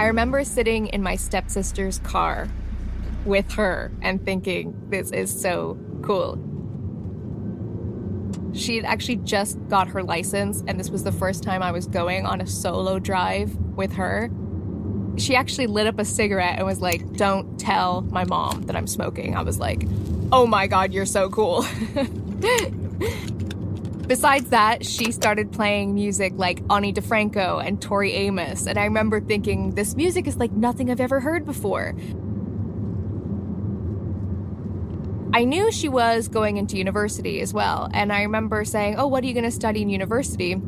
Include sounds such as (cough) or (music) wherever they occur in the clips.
I remember sitting in my stepsister's car with her and thinking, this is so cool. She had actually just got her license, and this was the first time I was going on a solo drive with her. She actually lit up a cigarette and was like, Don't tell my mom that I'm smoking. I was like, Oh my God, you're so cool. (laughs) Besides that, she started playing music like Ani DiFranco and Tori Amos, and I remember thinking, this music is like nothing I've ever heard before. I knew she was going into university as well, and I remember saying, Oh, what are you going to study in university?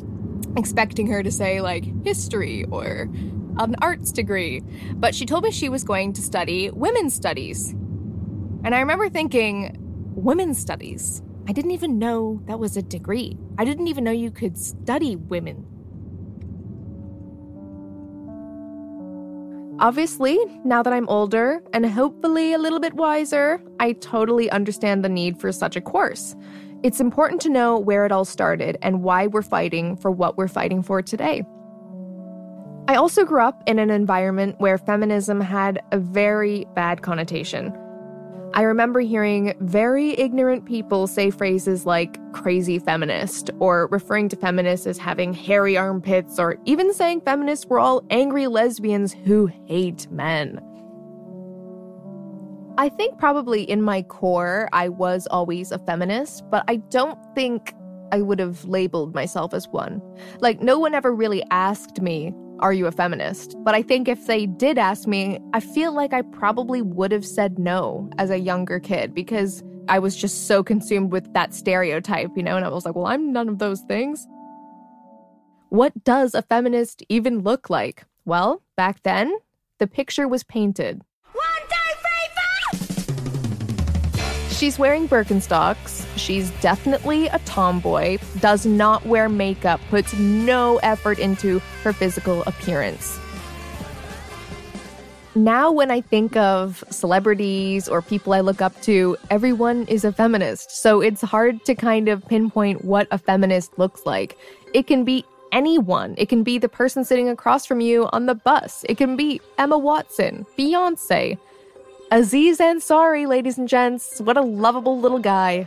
Expecting her to say, like, history or an arts degree. But she told me she was going to study women's studies. And I remember thinking, Women's studies? I didn't even know that was a degree. I didn't even know you could study women. Obviously, now that I'm older and hopefully a little bit wiser, I totally understand the need for such a course. It's important to know where it all started and why we're fighting for what we're fighting for today. I also grew up in an environment where feminism had a very bad connotation. I remember hearing very ignorant people say phrases like crazy feminist, or referring to feminists as having hairy armpits, or even saying feminists were all angry lesbians who hate men. I think probably in my core, I was always a feminist, but I don't think I would have labeled myself as one. Like, no one ever really asked me, are you a feminist? But I think if they did ask me, I feel like I probably would have said no as a younger kid because I was just so consumed with that stereotype, you know, and I was like, well, I'm none of those things. What does a feminist even look like? Well, back then, the picture was painted. She's wearing Birkenstocks. She's definitely a tomboy, does not wear makeup, puts no effort into her physical appearance. Now, when I think of celebrities or people I look up to, everyone is a feminist. So it's hard to kind of pinpoint what a feminist looks like. It can be anyone. It can be the person sitting across from you on the bus. It can be Emma Watson, Beyonce, Aziz Ansari, ladies and gents. What a lovable little guy.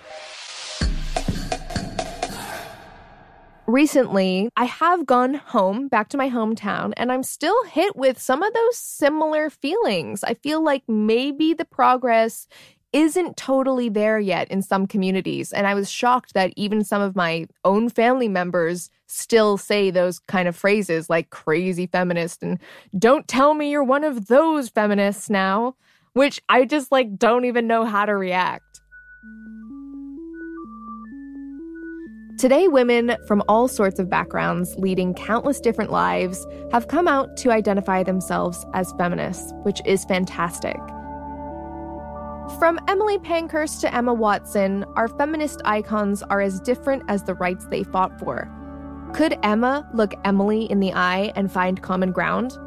Recently, I have gone home, back to my hometown, and I'm still hit with some of those similar feelings. I feel like maybe the progress isn't totally there yet in some communities. And I was shocked that even some of my own family members still say those kind of phrases like crazy feminist and don't tell me you're one of those feminists now which I just like don't even know how to react. Today, women from all sorts of backgrounds, leading countless different lives, have come out to identify themselves as feminists, which is fantastic. From Emily Pankhurst to Emma Watson, our feminist icons are as different as the rights they fought for. Could Emma look Emily in the eye and find common ground?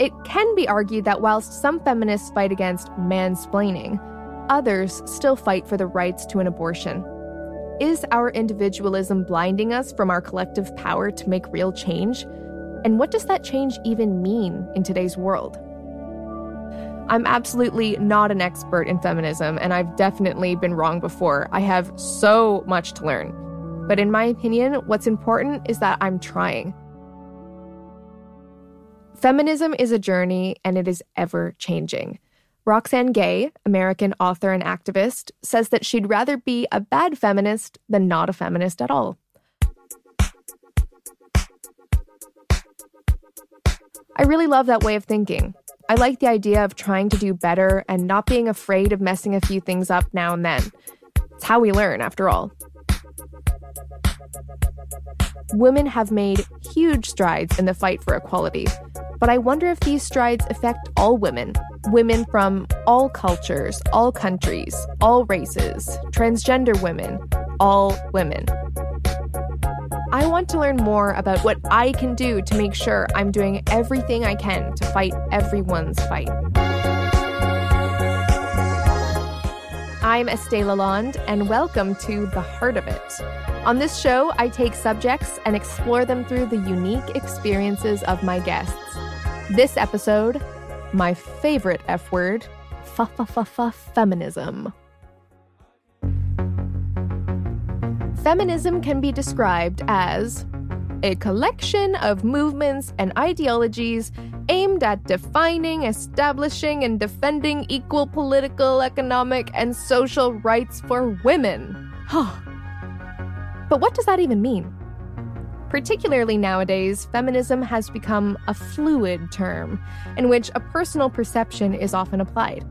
It can be argued that whilst some feminists fight against mansplaining, others still fight for the rights to an abortion. Is our individualism blinding us from our collective power to make real change? And what does that change even mean in today's world? I'm absolutely not an expert in feminism, and I've definitely been wrong before. I have so much to learn. But in my opinion, what's important is that I'm trying. Feminism is a journey and it is ever changing. Roxane Gay, American author and activist, says that she'd rather be a bad feminist than not a feminist at all. I really love that way of thinking. I like the idea of trying to do better and not being afraid of messing a few things up now and then. It's how we learn, after all. Women have made huge strides in the fight for equality, but I wonder if these strides affect all women women from all cultures, all countries, all races, transgender women, all women. I want to learn more about what I can do to make sure I'm doing everything I can to fight everyone's fight. I'm Estee Lalonde, and welcome to The Heart of It. On this show, I take subjects and explore them through the unique experiences of my guests. This episode, my favorite F word, feminism. Feminism can be described as a collection of movements and ideologies aimed at defining, establishing, and defending equal political, economic, and social rights for women. but what does that even mean? Particularly nowadays, feminism has become a fluid term in which a personal perception is often applied.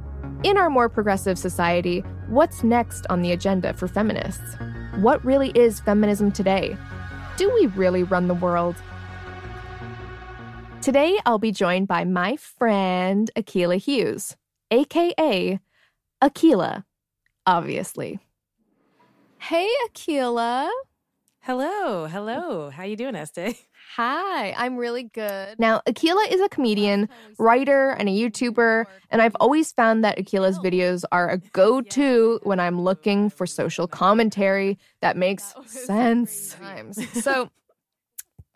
In our more progressive society, what's next on the agenda for feminists? What really is feminism today? Do we really run the world? Today, I'll be joined by my friend Akilah Hughes, aka Akilah, obviously. Hey, Akilah. Hello, hello. How you doing, Estee? Hi, I'm really good. Now, Akilah is a comedian, writer, and a YouTuber, and I've always found that Akilah's oh. videos are a go-to when I'm looking for social commentary that makes sense. So,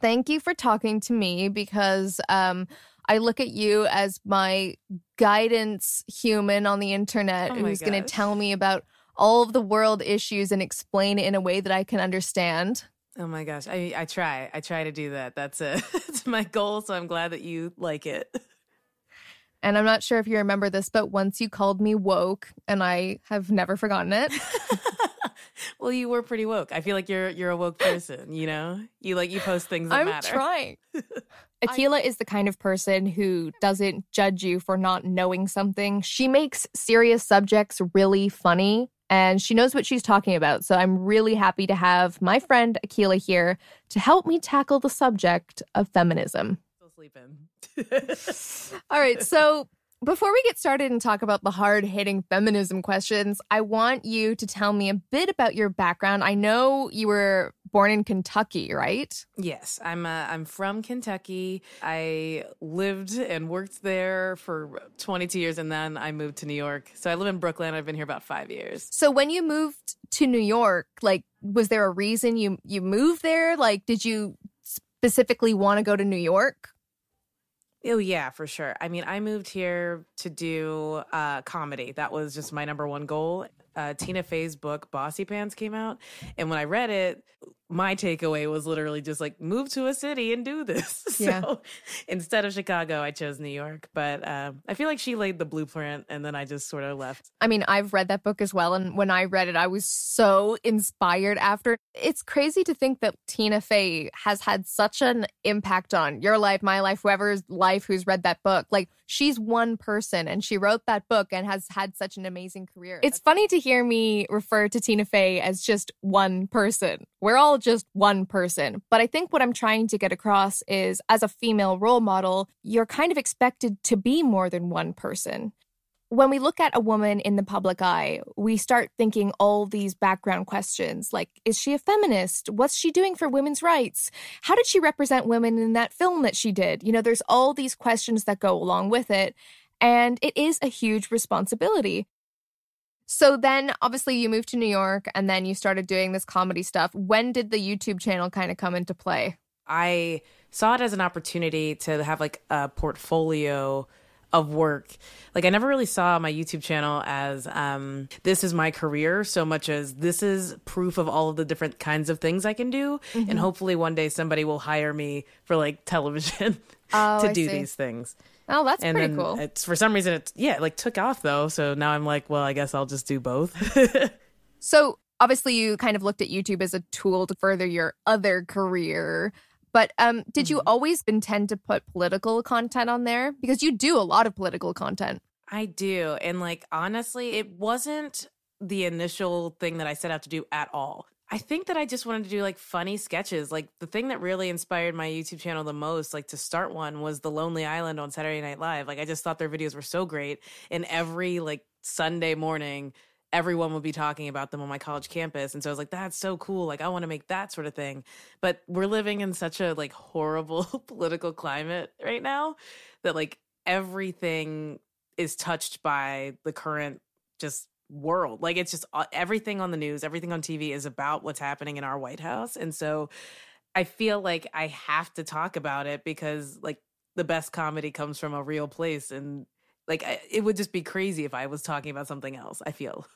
thank you for talking to me because um, I look at you as my guidance human on the internet Oh who's going to tell me about all of the world issues and explain it in a way that I can understand. Oh my gosh, I I try. I try to do that. That's a (laughs) it's my goal, so I'm glad that you like it. And I'm not sure if you remember this, but once you called me woke, and I have never forgotten it. (laughs) (laughs) well, you were pretty woke. I feel like you're you're a woke (laughs) person, you know? You like you post things that I'm matter. trying. (laughs) Akilah is the kind of person who doesn't judge you for not knowing something. She makes serious subjects really funny and she knows what she's talking about. So I'm really happy to have my friend Akilah here to help me tackle the subject of feminism. Still sleeping. All right. So before we get started and talk about the hard hitting feminism questions, I want you to tell me a bit about your background. I know you were born in Kentucky, right? yes, I'm uh, I'm from Kentucky. I lived and worked there for 22 years, and then I moved to New York. So I live in Brooklyn. I've been here about five years. So when you moved to New York, like was there a reason you you moved there? Like did you specifically want to go to New York? Oh yeah, for sure. I mean, I moved here to do uh, comedy. That was just my number one goal. Uh, Tina Fey's book Bossy Pants came out, and when I read it, my takeaway was literally just like move to a city and do this. (laughs) Yeah. So instead of Chicago, I chose New York. But um, I feel like she laid the blueprint, and then I just sort of left. I mean, I've read that book as well and when I read it I was so inspired after. It's crazy to think that Tina Fey has had such an impact on your life, my life, whoever's life who's read that book. Like she's one person and she wrote that book and has had such an amazing career. It's funny to hear me refer to Tina Fey as just one person. We're all just one person. But I think what I'm trying to get across is as a female role model, you're kind of expected to be more than one person. When we look at a woman in the public eye, we start thinking all these background questions like Is she a feminist? What's she doing for women's rights? How did she represent women in that film that she did? You know, there's all these questions that go along with it. And it is a huge responsibility. So then, obviously, you moved to New York and then you started doing this comedy stuff. When did the YouTube channel kind of come into play? I saw it as an opportunity to have like a portfolio of work. Like I never really saw my YouTube channel as um this is my career so much as this is proof of all of the different kinds of things I can do and hopefully one day somebody will hire me for like television (laughs) Oh, to I do see. these things. Oh, that's and pretty cool. it's for some reason it yeah, it like took off though, so now I'm like, well, I guess I'll just do both. (laughs) So obviously, you kind of looked at YouTube as a tool to further your other career. But um, did you always intend to put political content on there? Because you do a lot of political content. I do. And like honestly, it wasn't the initial thing that I set out to do at all. I think that I just wanted to do like funny sketches. Like the thing that really inspired my YouTube channel the most, like to start one, was The Lonely Island on Saturday Night Live. Like I just thought their videos were so great. And every like Sunday morning, everyone would be talking about them on my college campus. And so I was like, that's so cool. Like I want to make that sort of thing. But we're living in such a like horrible (laughs) political climate right now that like everything is touched by the current just world. Like it's just uh, everything on the news, everything on TV is about what's happening in our White House. And so I feel like I have to talk about it because like the best comedy comes from a real place and like I, it would just be crazy if I was talking about something else, I feel.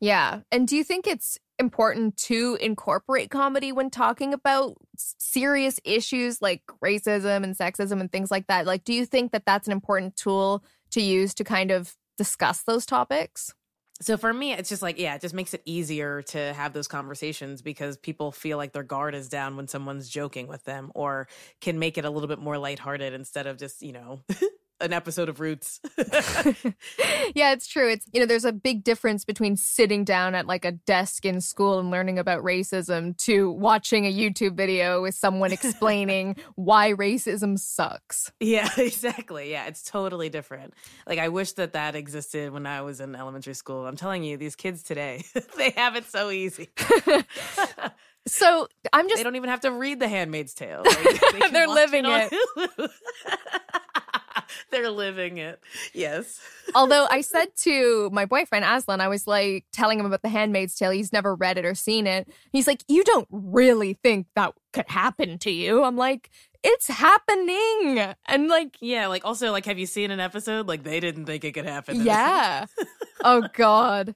Yeah. And do you think it's important to incorporate comedy when talking about serious issues like racism and sexism and things like that? Like do you think that that's an important tool to use to kind of discuss those topics? So for me, it's just like, yeah, it just makes it easier to have those conversations because people feel like their guard is down when someone's joking with them or can make it a little bit more lighthearted instead of just, you know, (laughs) an episode of Roots. (laughs) yeah, it's true. It's you know, there's a big difference between sitting down at like a desk in school and learning about racism to watching a YouTube video with someone explaining (laughs) why racism sucks. Yeah, (laughs) exactly. Yeah, it's totally different. Like I wish that that existed when I was in elementary school. I'm telling you, these kids today, they have it so easy. So I'm just. They don't even have to read The Handmaid's Tale. Like, they are living it. (laughs) They're living it. Yes. (laughs) Although I said to my boyfriend Aslan, I was like telling him about The Handmaid's Tale. He's never read it or seen it. He's like, "You don't really think that could happen to you?" I'm like, "It's happening." And like, yeah, like also like, have you seen an episode? Like they didn't think it could happen. Yeah. (laughs) oh God.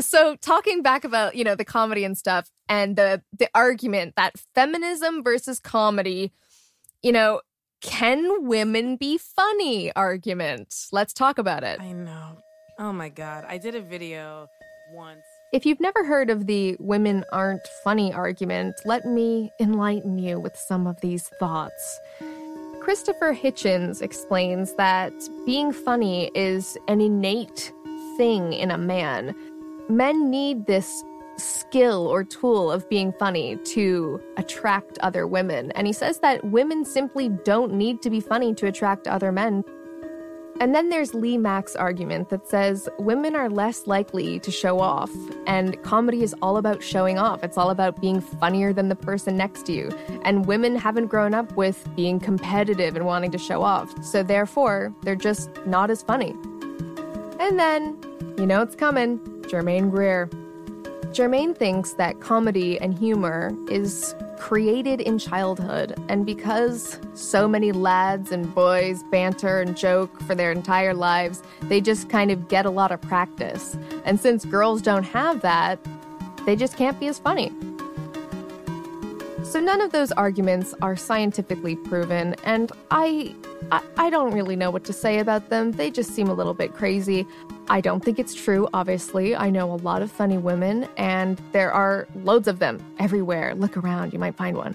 so talking back about you know the comedy and stuff and the the argument that feminism versus comedy you know can women be funny argument? Let's talk about it. I know. Oh my god. I did a video once. If you've never heard of the women aren't funny argument let me enlighten you with some of these thoughts. Christopher hitchens explains that being funny is an innate thing in a man. Men need this skill or tool of being funny to attract other women. And he says that women simply don't need to be funny to attract other men. And then there's Lee Mack's argument that says women are less likely to show off, and comedy is all about showing off. It's all about being funnier than the person next to you. And women haven't grown up with being competitive and wanting to show off, so therefore, they're just not as funny. And then, you know it's coming Germaine Greer. Germaine thinks that comedy and humor is created in childhood, and because so many lads and boys banter and joke for their entire lives, they just kind of get a lot of practice. And since girls don't have that, they just can't be as funny. So none of those arguments are scientifically proven, and I, I, I don't really know what to say about them. They just seem a little bit crazy. I don't think it's true, obviously. I know a lot of funny women, and there are loads of them everywhere. Look around, you might find one.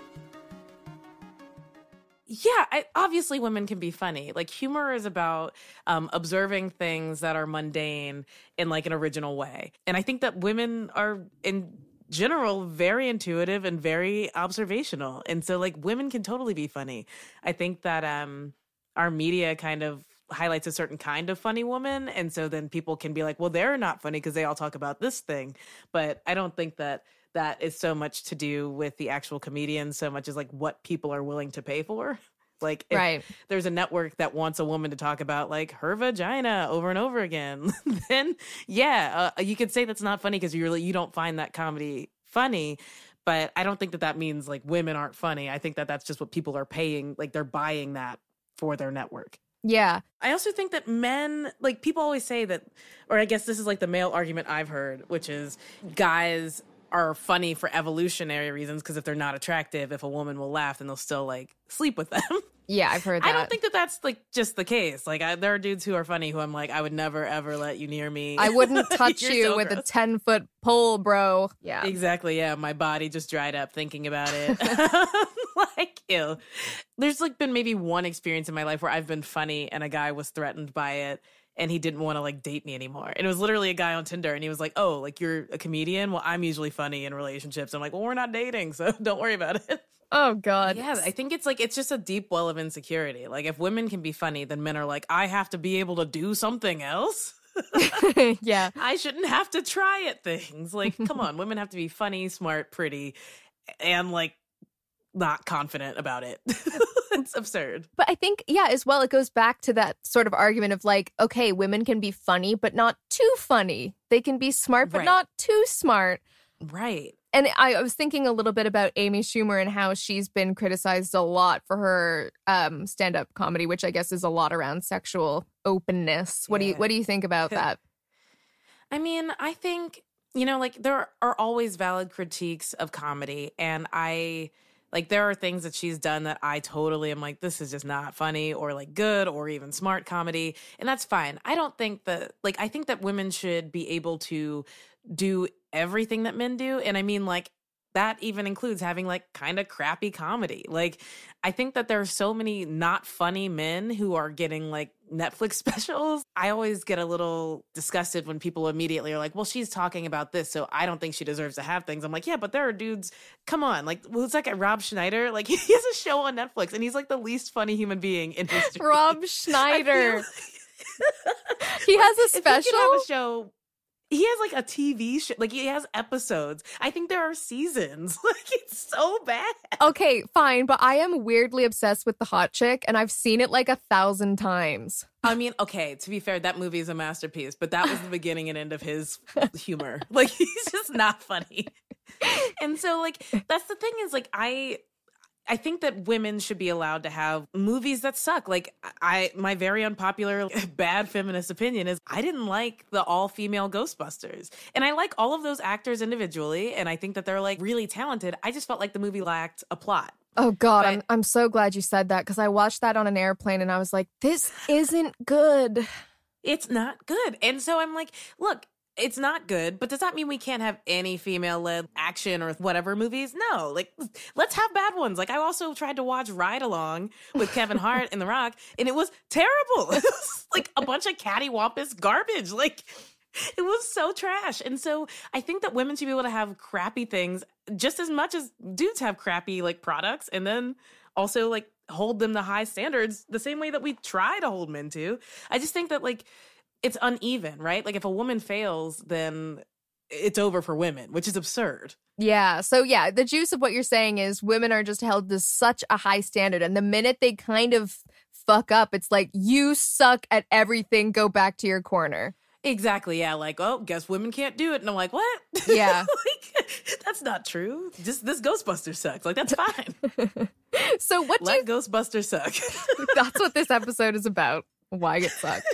Yeah, I, obviously, women can be funny. Like, humor is about um, observing things that are mundane in like an original way. And I think that women are, in general, very intuitive and very observational. And so, like, women can totally be funny. I think that um, our media kind of highlights a certain kind of funny woman and so then people can be like well they're not funny because they all talk about this thing but i don't think that that is so much to do with the actual comedian so much as like what people are willing to pay for (laughs) like right there's a network that wants a woman to talk about like her vagina over and over again (laughs) then yeah uh, you could say that's not funny because you really you don't find that comedy funny but i don't think that that means like women aren't funny i think that that's just what people are paying like they're buying that for their network yeah. I also think that men, like people always say that, or I guess this is like the male argument I've heard, which is guys are funny for evolutionary reasons because if they're not attractive, if a woman will laugh, then they'll still like sleep with them. (laughs) Yeah, I've heard that. I don't think that that's like just the case. Like, I, there are dudes who are funny who I'm like, I would never ever let you near me. I wouldn't (laughs) touch you so with gross. a 10 foot pole, bro. Yeah. Exactly. Yeah. My body just dried up thinking about it. (laughs) (laughs) like, ew. There's like been maybe one experience in my life where I've been funny and a guy was threatened by it and he didn't want to like date me anymore. And it was literally a guy on Tinder and he was like, Oh, like you're a comedian? Well, I'm usually funny in relationships. I'm like, Well, we're not dating, so don't worry about it. Oh God. Yeah, I think it's like it's just a deep well of insecurity. Like if women can be funny, then men are like, I have to be able to do something else. (laughs) yeah. (laughs) I shouldn't have to try at things. Like, (laughs) come on, women have to be funny, smart, pretty, and like not confident about it. it's absurd. But I think, yeah, as well, it goes back to that sort of argument of like, okay, women can be funny, but not too funny. They can be smart, but right. not too smart. Right. And I, was thinking a little bit about Amy Schumer and how she's been criticized a lot for her um, stand-up comedy, which I guess is a lot around sexual openness. What do you what do you think about (laughs) that? I mean, I think, you know, like there are always valid critiques of comedy. And I, like, there are things that she's done that I totally am like, this is just not funny or like good or even smart comedy. And that's fine. I don't think that, like, I think that women should be able to do everything that men do. And I mean, like, that even includes having like kind of crappy comedy. Like, I think that there are so many not funny men who are getting like Netflix (laughs) specials. I always get a little disgusted when people immediately are like, well, she's talking about this, so I don't think she deserves to have things. I'm like, yeah, but there are dudes, come on. Like, well, it's like a Rob Schneider. Like, (laughs) he has a show on Netflix and he's like the least funny human being in history. Rob (laughs) Schneider. he has a if he could have special. a show. He has like a TV show, like he has episodes. I think there are seasons. (laughs) Like it's so bad. Okay, fine, but I am weirdly obsessed with the hot chick, and I've seen it like a thousand times. I mean, okay, to be fair, that movie is a masterpiece, but that was the (laughs) beginning and end of his humor. Like (laughs) he's just not funny. And so like that's the thing is like I I think that women should be allowed to have movies that suck. Like I my very unpopular (laughs) bad feminist opinion is I didn't like the all-female Ghostbusters. And I like all of those actors individually and I think that they're like really talented. I just felt like the movie lacked a plot. Oh God, I'm I'm so glad you said that because I watched that on an airplane and I was like, this isn't good. it's not good. And so I'm like, look, it's not good, but does that mean we can't have any female led action or whatever movies? No, like let's have bad ones. Like I also tried to watch Ride Along with Kevin Hart and The Rock, and it was terrible. (laughs) It was like a bunch of cattywampus garbage. Like it was so trash. And so I think that women should be able to have crappy things just as much as dudes have crappy like products and then also like hold them to high standards the same way that we try to hold men to. I just think that like it's uneven, right? Like if a woman fails, then it's over for women, which is absurd. Yeah. So yeah, the juice of what you're saying is women are just held to such a high standard, and the minute they kind of fuck up, it's like you suck at everything. Go back to your corner. Exactly. Yeah. Like, oh, guess women can't do it. And I'm like, what? (laughs) Yeah. like, that's not true. Just this Ghostbuster sucks. Like, that's fine. (laughs) So what do you Let Ghostbuster suck. (laughs) That's what this episode is about. Why it sucks.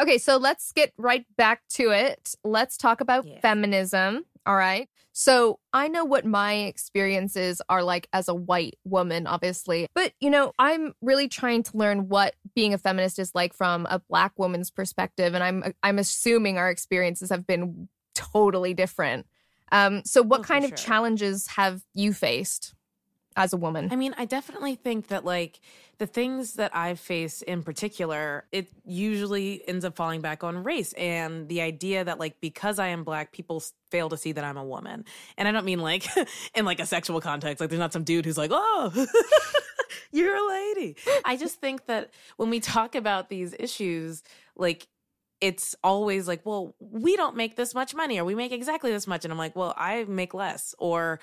Okay, so let's get right back to it. Let's talk about Yeah. feminism. All right. So I know what my experiences are like as a white woman, obviously. But, you know, I'm really trying to learn what being a feminist is like from a black woman's perspective. And I'm I'm assuming our experiences have been totally different. Um, so what Oh, kind of challenges have you faced as a woman? I mean, I definitely think that like the things that I face in particular, it usually ends up falling back on race and the idea that like because I am black, people fail to see that I'm a woman. And I don't mean like (laughs) in like a sexual context, like there's not some dude who's like, "Oh, (laughs) you're a lady." I just think that when we talk about these issues, like it's always like, well, we don't make this much money or we make exactly this much. And I'm like, well, I make less. Or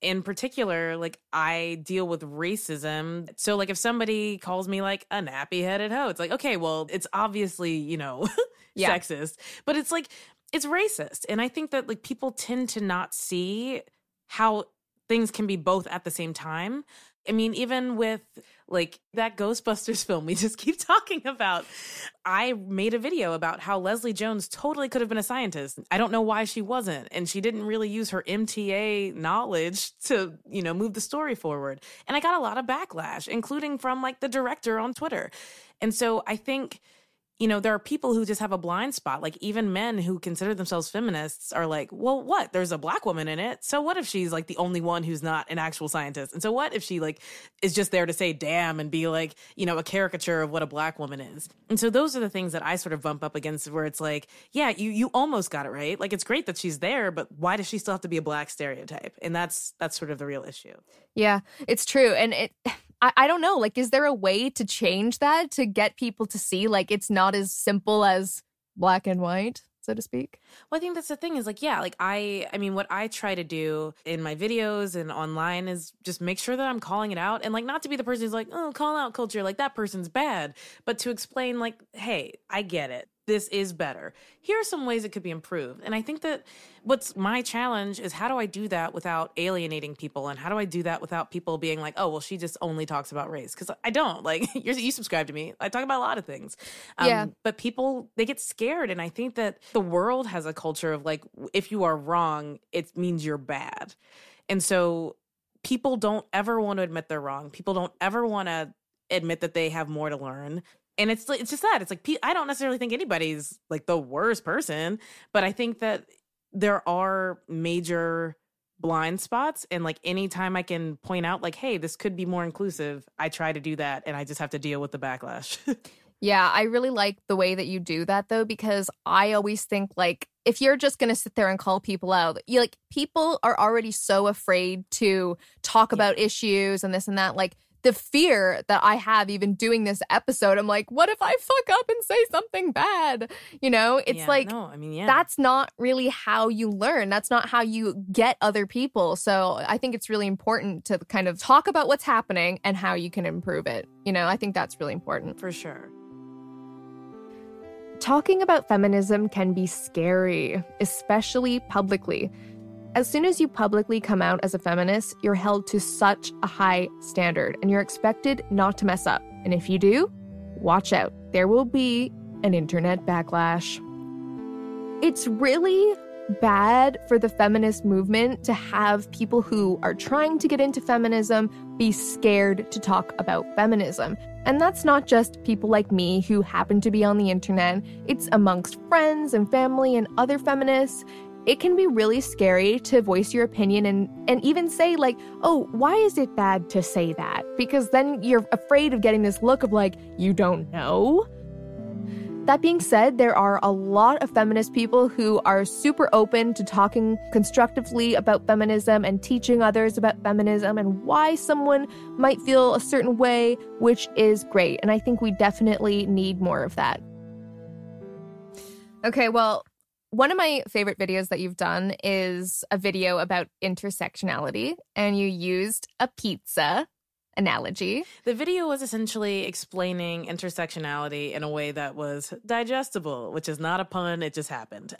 in particular, like I deal with racism. So, like, if somebody calls me like a nappy headed hoe, it's like, okay, well, it's obviously, you know, (laughs) Yeah. sexist, but it's like, it's racist. And I think that like people tend to not see how things can be both at the same time. I mean, even with like that Ghostbusters film we (laughs) just keep talking about, I made a video about how Leslie Jones totally could have been a scientist. I don't know why she wasn't. And she didn't really use her MTA knowledge to, you know, move the story forward. And I got a lot of backlash, including from like the director on Twitter. And so I think you know, there are people who just have a blind spot. Like even men who consider themselves feminists are like, well, what? There's a black woman in it. So what if she's like the only one who's not an actual scientist? And so what if she like is just there to say damn and be like, you know, a caricature of what a black woman is? And so those are the things that I sort of bump up against where it's like, yeah, you you almost got it right. Like it's great that she's there, but why does she still have to be a black stereotype? And that's that's sort of the real issue. Yeah, it's true. And it I, I don't know, like, is there a way to change that to get people to see like it's not as simple as black and white, so to speak? Well, I think that's the thing is like, yeah, like I, I mean, what I try to do in my videos and online is just make sure that I'm calling it out and like not to be the person who's like, oh, call out culture, like that person's bad, but to explain, like, hey, I get it. This is better. Here are some ways it could be improved. And I think that what's my challenge is how do I do that without alienating people? And how do I do that without people being like, oh, well, she just only talks about race? Because I don't. Like, (laughs) you subscribe to me. I talk about a lot of things. Um, yeah. But people, they get scared. And I think that the world has a culture of like, if you are wrong, it means you're bad. And so people don't ever want to admit they're wrong. People don't ever want to admit that they have more to learn and it's it's just that it's like I don't necessarily think anybody's like the worst person, but I think that there are major blind spots and like anytime I can point out like hey this could be more inclusive I try to do that and I just have to deal with the backlash. (laughs) yeah, I really like the way that you do that though because I always think like if you're just going to sit there and call people out, you like people are already so afraid to talk yeah. about issues and this and that like the fear that I have even doing this episode, I'm like, what if I fuck up and say something bad? You know, it's yeah, like, no, I mean, yeah. that's not really how you learn. That's not how you get other people. So I think it's really important to kind of talk about what's happening and how you can improve it. You know, I think that's really important. For sure. Talking about feminism can be scary, especially publicly. As soon as you publicly come out as a feminist, you're held to such a high standard and you're expected not to mess up. And if you do, watch out. There will be an internet backlash. It's really bad for the feminist movement to have people who are trying to get into feminism be scared to talk about feminism. And that's not just people like me who happen to be on the internet, it's amongst friends and family and other feminists it can be really scary to voice your opinion and, and even say, like, oh, why is it bad to say that? Because then you're afraid of getting this look of, like, you don't know. That being said, there are a lot of feminist people who are super open to talking constructively about feminism and teaching others about feminism and why someone might feel a certain way, which is great. And I think we definitely need more of that. Okay, well, one of my favorite videos that you've done is a video about intersectionality, and you used a pizza analogy. The video was essentially explaining intersectionality in a way that was digestible, which is not a pun, it just happened.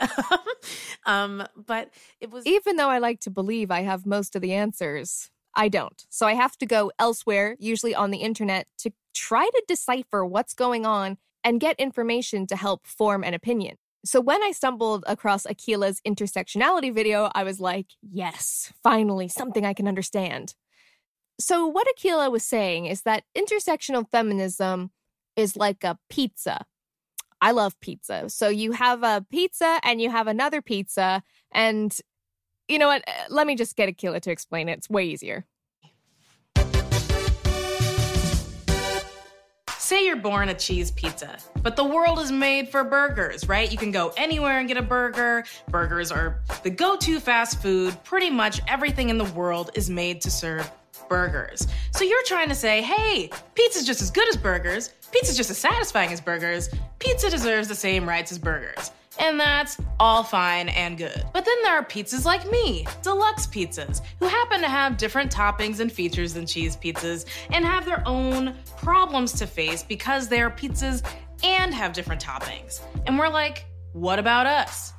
(laughs) um, but it was. Even though I like to believe I have most of the answers, I don't. So I have to go elsewhere, usually on the internet, to try to decipher what's going on and get information to help form an opinion. So when I stumbled across Akilah's intersectionality video, I was like, yes, finally, something I can understand. So, what Akilah was saying is that intersectional feminism is like a pizza. I love pizza. So, you have a pizza and you have another pizza. And you know what? Eh, let me just get Akilah to explain it. It's way easier. Say you're born a cheese pizza, but the world is made for burgers, right? You can go anywhere and get a burger. Burgers are the go to fast food. Pretty much everything in the world is made to serve burgers. So you're trying to say, hey, pizza's just as good as burgers, pizza's just as satisfying as burgers, pizza deserves the same rights as burgers. And that's all fine and good. But then there are pizzas like me, deluxe pizzas, who happen to have different toppings and features than cheese pizzas and have their own problems to face because they are pizzas and have different toppings. And we're like, what about us?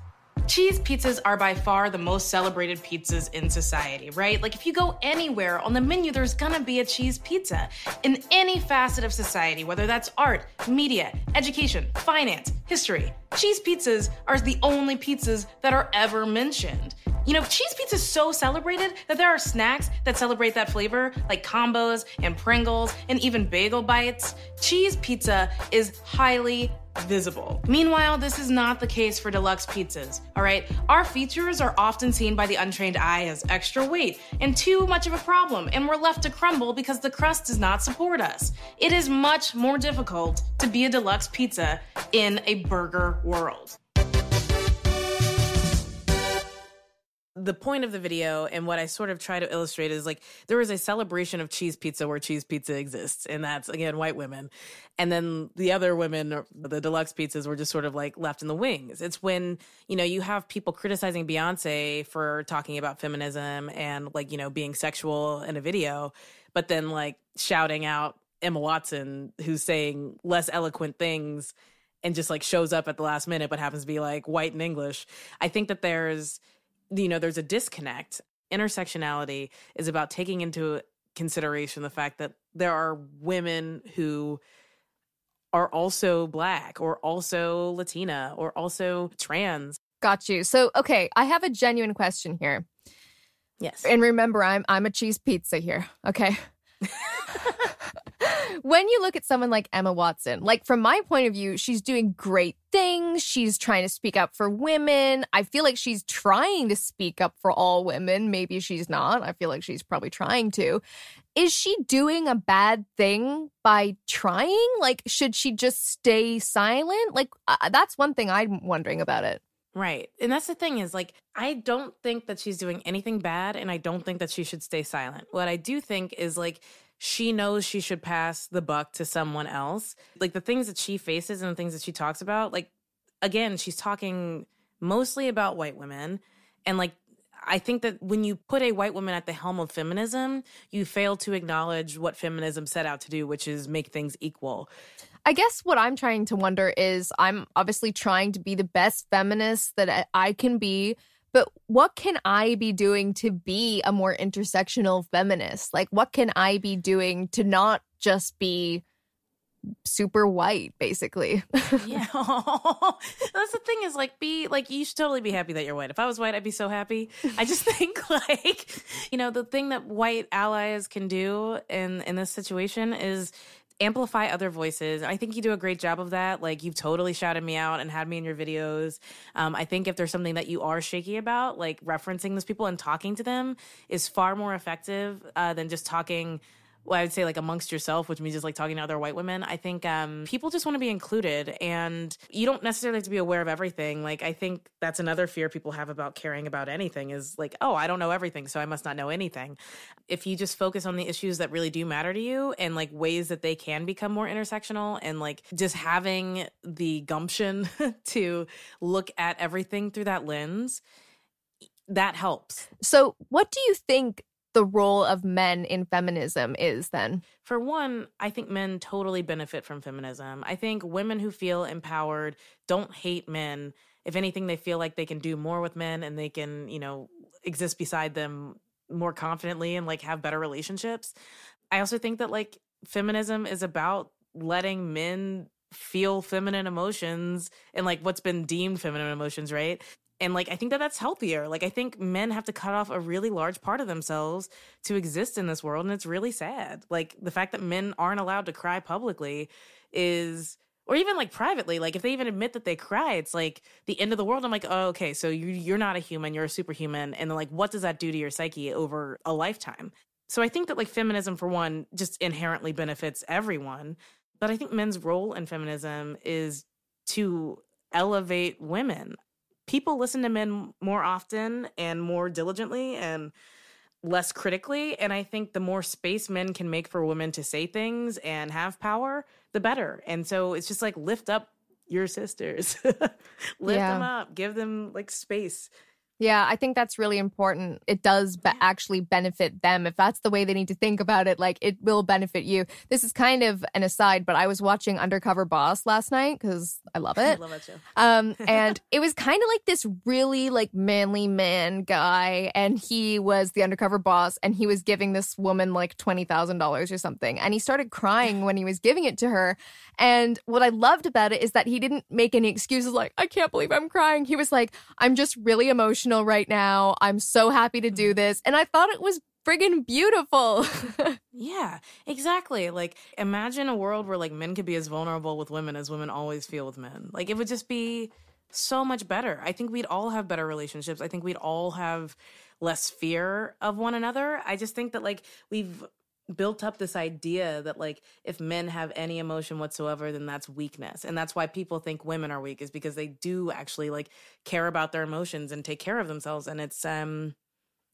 Cheese pizzas are by far the most celebrated pizzas in society, right? Like if you go anywhere on the menu, there's gonna be a cheese pizza. In any facet of society, whether that's art, media, education, finance, history, cheese pizzas are the only pizzas that are ever mentioned. You know, cheese pizza is so celebrated that there are snacks that celebrate that flavor, like combos and Pringles and even bagel bites. Cheese pizza is highly visible. Meanwhile, this is not the case for deluxe pizzas, all right? Our features are often seen by the untrained eye as extra weight and too much of a problem, and we're left to crumble because the crust does not support us. It is much more difficult to be a deluxe pizza in a burger world. The point of the video and what I sort of try to illustrate is like there is a celebration of cheese pizza where cheese pizza exists, and that's again white women, and then the other women, the deluxe pizzas, were just sort of like left in the wings. It's when you know you have people criticizing Beyonce for talking about feminism and like you know being sexual in a video, but then like shouting out Emma Watson who's saying less eloquent things and just like shows up at the last minute but happens to be like white and English. I think that there's you know, there's a disconnect. Intersectionality is about taking into consideration the fact that there are women who are also black or also Latina or also trans. Got you. So, okay, I have a genuine question here. Yes. And remember, I'm I'm a cheese pizza here. Okay. (laughs) when you look at someone like Emma Watson, like from my point of view, she's doing great things. She's trying to speak up for women. I feel like she's trying to speak up for all women. Maybe she's not. I feel like she's probably trying to. Is she doing a bad thing by trying? Like, should she just stay silent? Like, uh, that's one thing I'm wondering about it. Right. And that's the thing is like I don't think that she's doing anything bad and I don't think that she should stay silent. What I do think is like she knows she should pass the buck to someone else. Like the things that she faces and the things that she talks about, like again, she's talking mostly about white women and like I think that when you put a white woman at the helm of feminism, you fail to acknowledge what feminism set out to do, which is make things equal. I guess what I'm trying to wonder is I'm obviously trying to be the best feminist that I can be, but what can I be doing to be a more intersectional feminist? Like, what can I be doing to not just be super white, basically? (laughs) yeah. (laughs) That's the thing is like, be like, you should totally be happy that you're white. If I was white, I'd be so happy. I just (laughs) think like, you know, the thing that white allies can do in, in this situation is amplify other voices. I think you do a great job of that. Like you've totally shouted me out and had me in your videos. Um, I think if there's something that you are shaky about, like referencing those people and talking to them is far more effective uh, than just talking well, I would say like amongst yourself, which means just like talking to other white women. I think um, people just want to be included, and you don't necessarily have to be aware of everything. Like I think that's another fear people have about caring about anything is like, oh, I don't know everything, so I must not know anything. If you just focus on the issues that really do matter to you and like ways that they can become more intersectional, and like just having the gumption (laughs) to look at everything through that lens that helps. So, what do you think the role of men in feminism is then? For one, I think men totally benefit from feminism. I think women who feel empowered don't hate men. If anything, they feel like they can do more with men and they can, you know, exist beside them more confidently and like have better relationships. I also think that like feminism is about letting men feel feminine emotions and like what's been deemed feminine emotions, right? And like, I think that that's healthier. Like, I think men have to cut off a really large part of themselves to exist in this world. And it's really sad. Like, the fact that men aren't allowed to cry publicly is, or even like privately, like if they even admit that they cry, it's like the end of the world. I'm like, oh, okay, so you, you're not a human, you're a superhuman. And like, what does that do to your psyche over a lifetime? So I think that like feminism, for one, just inherently benefits everyone. But I think men's role in feminism is to elevate women people listen to men more often and more diligently and less critically. And I think the more space men can make for women to say things and have power, the better. And so it's just like lift up your sisters, (laughs) lift yeah. them up, give them like space. Yeah, I think that's really important. It does be- actually benefit them. If that's the way they need to think about it, like it will benefit you. This is kind of an aside, but I was watching Undercover Boss last night because I love (laughs) it. I love it too. Um, (laughs) and it was kind of like this really like manly man guy, and he was the undercover boss, and he was giving this woman like twenty thousand dollars or something, and he started crying when he was giving it to her. And what I loved about it is that he didn't make any excuses like I can't believe I'm crying. He was like, I'm just really emotional emotional right now. I'm so happy to do mm-hmm. this. And I thought it was friggin' beautiful. (laughs) yeah, exactly. Like imagine a world where like men could be as vulnerable with women as women always feel with men. Like it would just be so much better. I think we'd all have better relationships. I think we'd all have less fear of one another. I just think that like we've built up this idea that like if men have any emotion whatsoever then that's weakness. And that's why people think women are weak is because they do actually like care about their emotions and take care of themselves. And it's um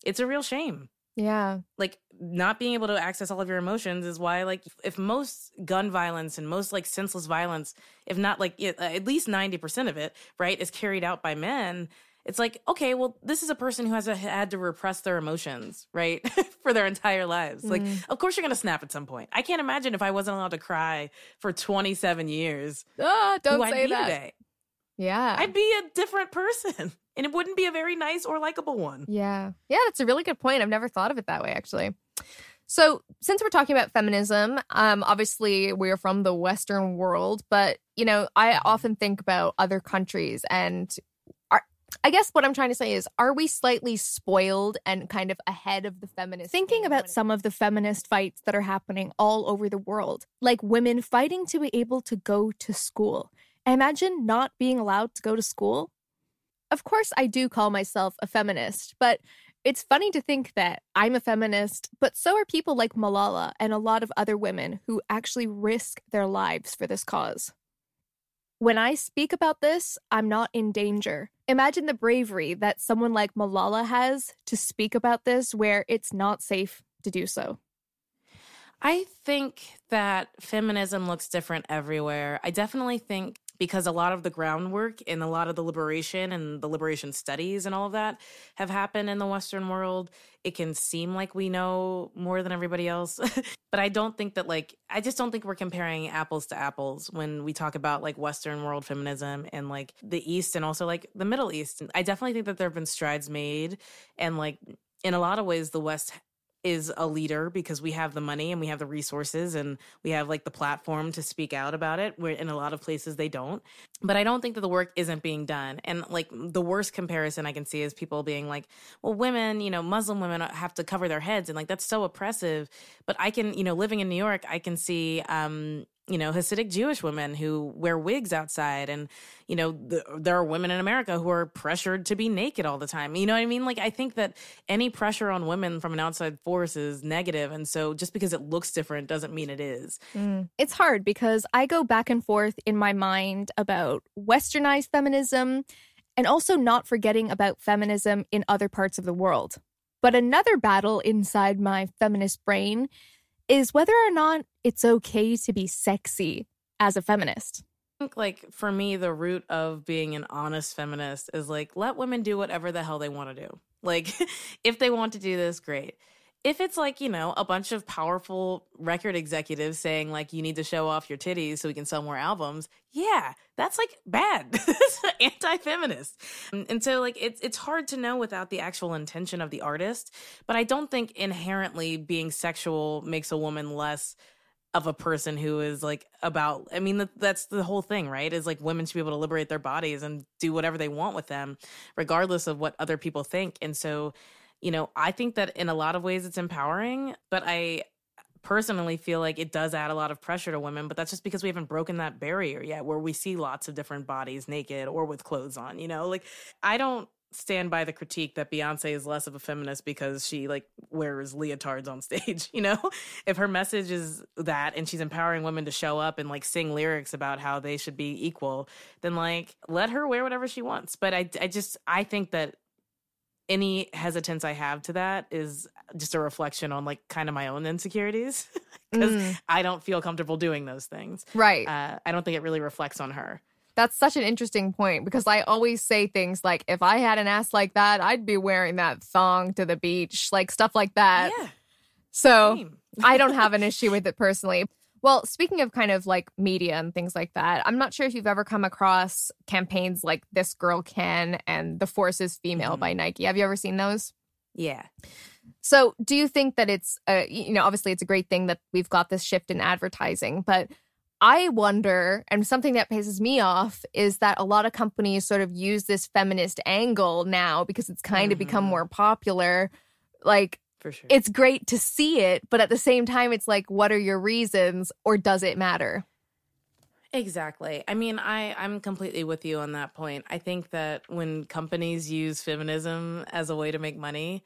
it's a real shame. Yeah. Like not being able to access all of your emotions is why like if most gun violence and most like senseless violence if not like at least 90% of it right is carried out by men it's like, okay, well, this is a person who has a, had to repress their emotions, right? (laughs) for their entire lives. Mm. Like, of course you're going to snap at some point. I can't imagine if I wasn't allowed to cry for 27 years. Ah, don't say that. Today. Yeah. I'd be a different person. (laughs) And it wouldn't be a very nice or likable one. Yeah. Yeah, that's a really good point. I've never thought of it that way, actually. So, since we're talking about feminism, um, obviously we're from the Western world, but you know, I often think about other countries, and I guess what I'm trying to say is, are we slightly spoiled and kind of ahead of the feminist? Thinking about some of the feminist fights that are happening all over the world, like women fighting to be able to go to school. Imagine not being allowed to go to school. Of course, I do call myself a feminist, but it's funny to think that I'm a feminist, but so are people like Malala and a lot of other women who actually risk their lives for this cause. When I speak about this, I'm not in danger. Imagine the bravery that someone like Malala has to speak about this where it's not safe to do so. I think that feminism looks different everywhere. I definitely think because a lot of the groundwork and a lot of the liberation and the liberation studies and all of that have happened in the Western world, it can seem like we know more than everybody else. (laughs) but I don't think that, like, I just don't think we're comparing apples to apples when we talk about like Western world feminism and like the East and also like the Middle East. I definitely think that there have been strides made and like in a lot of ways, the West is a leader because we have the money and we have the resources and we have like the platform to speak out about it where in a lot of places they don't. But i don't think that the work isn't being done. And like the worst comparison i can see is people being like well women you know muslim women have to cover their heads and like that's so oppressive. But i can you know living in new york i can see um you know, Hasidic Jewish women who wear wigs outside. And, you know, the, there are women in America who are pressured to be naked all the time. You know what I mean? Like, I think that any pressure on women from an outside force is negative. And so just because it looks different doesn't mean it is. Mm. It's hard because I go back and forth in my mind about westernized feminism and also not forgetting about feminism in other parts of the world. But another battle inside my feminist brain is whether or not it's okay to be sexy as a feminist. I think, like, for me, the root of being an honest feminist is like, let women do whatever the hell they want to do. Like, (laughs) if they want to do this, great if it's like you know a bunch of powerful record executives saying like you need to show off your titties so we can sell more albums yeah that's like bad. (laughs) Anti-feminist. And so like it's it's hard to know without the actual intention of the artist but i don't think inherently being sexual makes a woman less of a person who is like about i mean that's the whole thing right? Is like women should be able to liberate their bodies and do whatever they want with them regardless of what other people think. And so you know, I think that in a lot of ways it's empowering, but I personally feel like it does add a lot of pressure to women, but that's just because we haven't broken that barrier yet where we see lots of different bodies naked or with clothes on, you know? Like I don't stand by the critique that Beyonce is less of a feminist because she like wears leotards on (laughs) stage, you know? If her message is that and she's empowering women to show up and like sing lyrics about how they should be equal, then like let her wear whatever she wants. But I I just I think that any hesitance I have to that is just a reflection on like kind of my own insecurities (laughs) because mm. I don't feel comfortable doing those things. Right. Uh, I don't think it really reflects on her. That's such an interesting point because I always say things like, if I had an ass like that, I'd be wearing that thong to the beach, like stuff like that. Yeah. So I don't have an (laughs) issue with it personally. Well, speaking of kind of like media and things like that, I'm not sure if you've ever come across campaigns like This Girl Can and The Force is Female mm-hmm. by Nike. Have you ever seen those? Yeah. So, do you think that it's, uh, you know, obviously it's a great thing that we've got this shift in advertising, but I wonder, and something that pisses me off is that a lot of companies sort of use this feminist angle now because it's kind mm-hmm. of become more popular. Like, for sure. It's great to see it, but at the same time, it's like, what are your reasons or does it matter? Exactly. I mean, I I'm completely with you on that point. I think that when companies use feminism as a way to make money,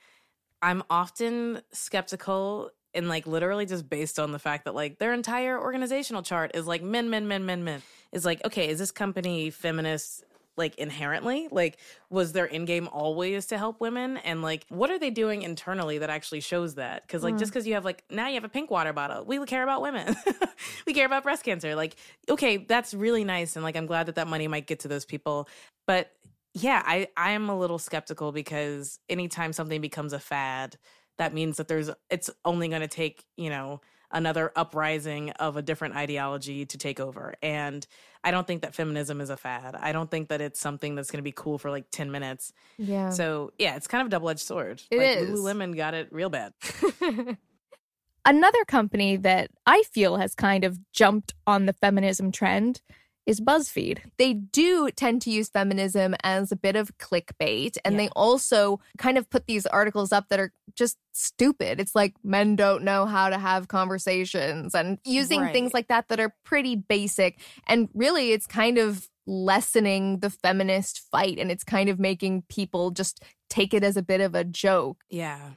I'm often skeptical and like literally just based on the fact that like their entire organizational chart is like men men men men men. Is like, okay, is this company feminist like inherently? Like, was their end game always to help women? And like, what are they doing internally that actually shows that? Because like, mm. just because you have like now you have a pink water bottle, we care about women, (laughs) we care about breast cancer. Like, okay, that's really nice, and like, I'm glad that that money might get to those people, but yeah, I I'm a little skeptical because anytime something becomes a fad, that means that there's it's only going to take, you know, another uprising of a different ideology to take over. And I don't think that feminism is a fad. I don't think that it's something that's going to be cool for like 10 minutes. Yeah. So, yeah, it's kind of a double-edged sword. It like, is. Lululemon got it real bad. (laughs) (laughs) Another company that I feel has kind of jumped on the feminism trend is BuzzFeed. they do tend to use feminism as a bit of clickbait and Yeah. they also kind of put these articles up that are just stupid it's like men don't know how to have conversations and using things like that that are pretty basic and really it's kind of lessening the feminist fight and it's kind of making people just take it as a bit of a joke Yeah.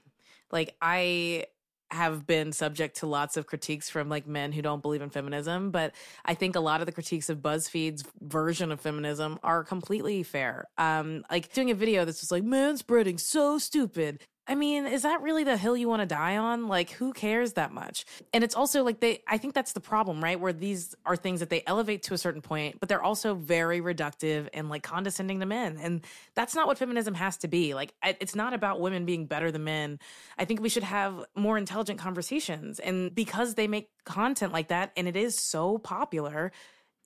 Like I have been subject to lots of critiques from like men who don't believe in feminism, but I think a lot of the critiques of BuzzFeed's version of feminism are completely fair. Um like doing a video that's just like manspreading so stupid. I mean, is that really the hill you want to die on? Like who cares that much? And it's also like they I think that's the problem, right? Where these are things that they elevate to a certain point, but they're also very reductive and like condescending to men. And that's not what feminism has to be. Like, it's not about women being better than men. I think we should have more intelligent conversations. And because they make content like that and it is so popular,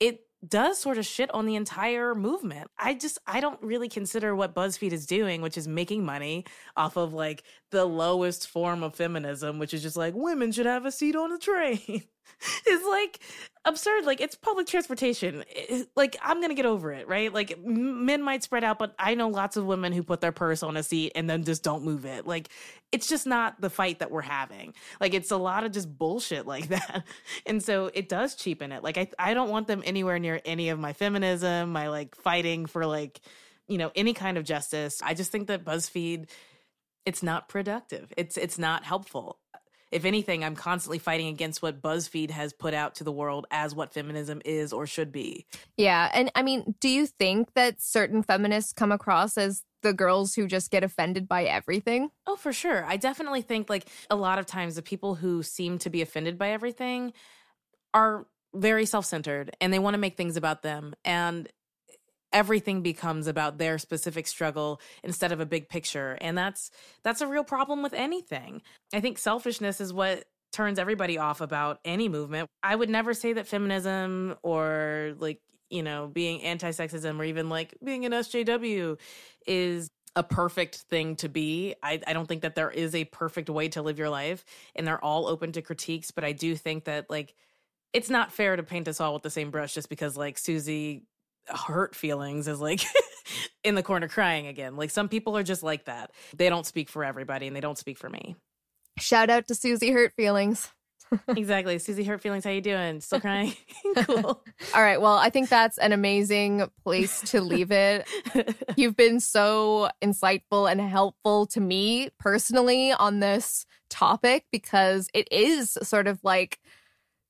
it does sort of shit on the entire movement. I just, I don't really consider what BuzzFeed is doing, which is making money off of like the lowest form of feminism, which is just like women should have a seat on a train. (laughs) is like absurd. Like it's public transportation. It- like I'm gonna get over it, right? Like men might spread out, but I know lots of women who put their purse on a seat and then just don't move it. Like it's just not the fight that we're having. Like it's a lot of just bullshit (laughs) like that, and so it does cheapen it. Like I I don't want them anywhere near any of my feminism, my like fighting for like you know any kind of justice. I just think that BuzzFeed it's not productive. It's it's not helpful. If anything, I'm constantly fighting against what BuzzFeed has put out to the world as what feminism is or should be. Yeah. And I mean, do you think that certain feminists come across as the girls who just get offended by everything? Oh, for sure. I definitely think like a lot of times the people who seem to be offended by everything are very self-centered and they want to make things about them and everything becomes about their specific struggle instead of a big picture and that's that's a real problem with anything i think selfishness is what turns everybody off about any movement i would never say that feminism or like you know being anti-sexism or even like being an sjw is a perfect thing to be. I, I don't think that there is a perfect way to live your life, and they're all open to critiques. But I do think that like it's not fair to paint us all with the same brush just because like Susie hurt feelings is like (laughs) in the corner crying again. Like some people are just like that. They don't speak for everybody, and they don't speak for me. Shout out to Susie Hurt Feelings. (laughs) exactly, Susie hurt feelings. How you doing? Still crying? (laughs) cool. All right. Well, I think that's an amazing place to leave it. You've been so insightful and helpful to me personally on this topic because it is sort of like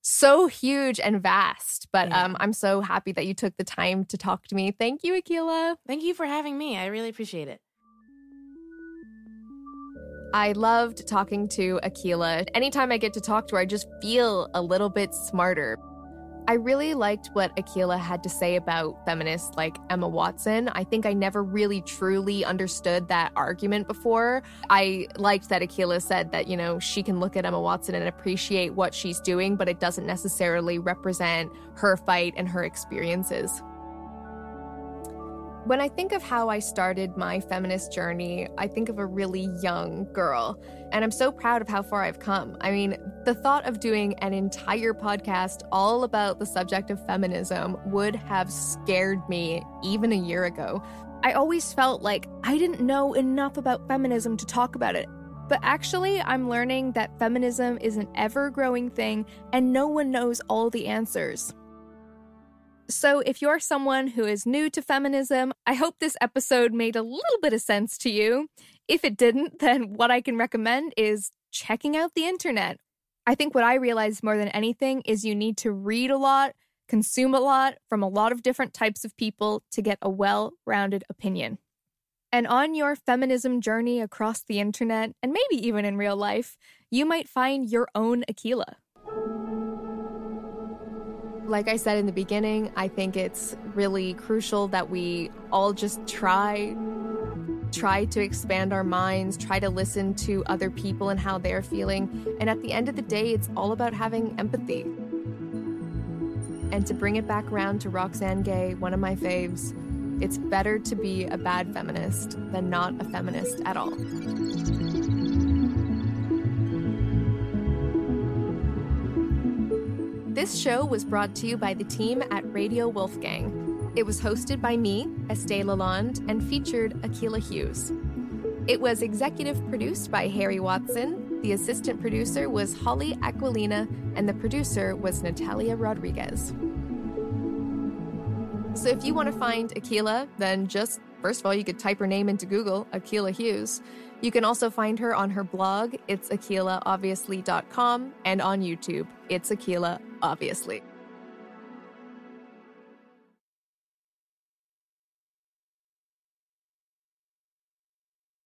so huge and vast. But Yeah. um, I'm so happy that you took the time to talk to me. Thank you, Akilah. Thank you for having me. I really appreciate it. I loved talking to Akilah. Anytime I get to talk to her, I just feel a little bit smarter. I really liked what Akilah had to say about feminists like Emma Watson. I think I never really truly understood that argument before. I liked that Akilah said that, you know, she can look at Emma Watson and appreciate what she's doing, but it doesn't necessarily represent her fight and her experiences. When I think of how I started my feminist journey, I think of a really young girl, and I'm so proud of how far I've come. I mean, the thought of doing an entire podcast all about the subject of feminism would have scared me even a year ago. I always felt like I didn't know enough about feminism to talk about it. But actually, I'm learning that feminism is an ever growing thing and no one knows all the answers. So, if you're someone who is new to feminism, I hope this episode made a little bit of sense to you. If it didn't, (laughs) then what I can recommend is checking out the internet. I think what I realized more than anything is you need to read a lot, consume a lot from a lot of different types of people to get a well rounded opinion. And on your feminism journey across the internet, and maybe even in real life, you might find your own Akilah. Like I said in the beginning, I think it's really crucial that we all just try try to expand our minds, try to listen to other people and how they're feeling. And at the end of the day, it's all about having empathy. And to bring it back around to Roxane Gay, one of my faves, it's better to be a bad feminist than not a feminist at all. This show was brought to you by the team at Radio Wolfgang. It was hosted by me, Estee Lalonde, and featured Akilah Hughes. It was executive produced by Harry Watson. The assistant producer was Holly Aquilina, and the producer was Natalia Rodriguez. So if you want to find Akilah, then just first of all, you could type her name into Google, Akilah Hughes. You can also find her on her blog, it's akilahobviously.com, and on YouTube, it's Akilah Obviously.